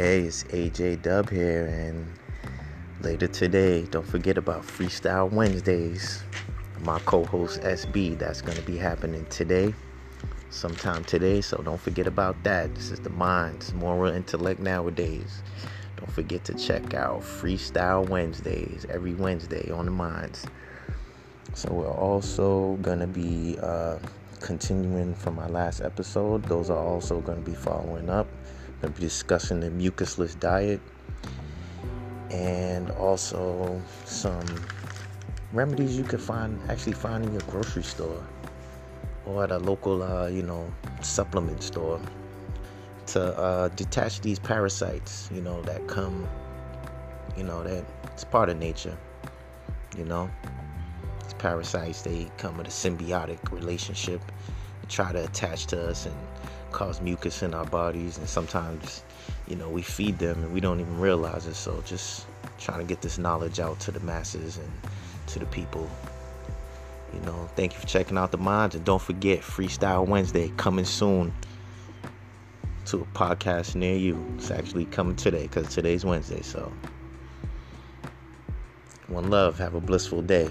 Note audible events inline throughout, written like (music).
Hey, it's AJ Dub here, and later today, don't forget about Freestyle Wednesdays. My co host SB, that's going to be happening today, sometime today, so don't forget about that. This is the mind, Minds, Moral Intellect Nowadays. Don't forget to check out Freestyle Wednesdays every Wednesday on the Minds. So, we're also going to be uh, continuing from my last episode. Those are also going to be following up to be discussing the mucusless diet and also some remedies you can find actually find in your grocery store or at a local uh, you know supplement store to uh, detach these parasites you know that come you know that it's part of nature you know. These parasites they come with a symbiotic relationship try to attach to us and cause mucus in our bodies, and sometimes, you know, we feed them and we don't even realize it. So just trying to get this knowledge out to the masses and to the people. You know, thank you for checking out the minds, and don't forget Freestyle Wednesday coming soon to a podcast near you. It's actually coming today because today's Wednesday. So, one love. Have a blissful day.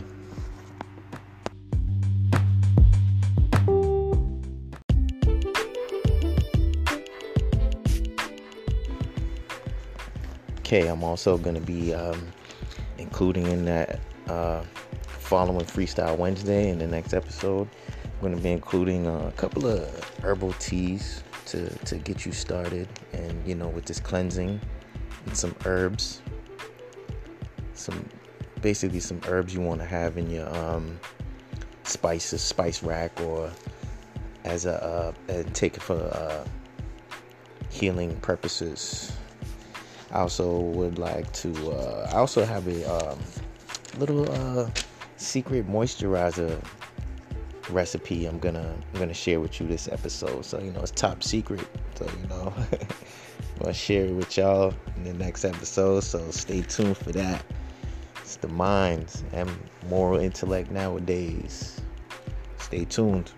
Okay, I'm also going to be um, including in that uh, following Freestyle Wednesday in the next episode. I'm going to be including a couple of herbal teas to, to get you started and, you know, with this cleansing and some herbs. Some basically some herbs you want to have in your um, spices, spice rack, or as a uh, and take it for uh, healing purposes. I also would like to. Uh, I also have a um, little uh, secret moisturizer recipe. I'm gonna I'm gonna share with you this episode. So you know it's top secret. So you know (laughs) I'm gonna share it with y'all in the next episode. So stay tuned for that. It's the minds and moral intellect nowadays. Stay tuned.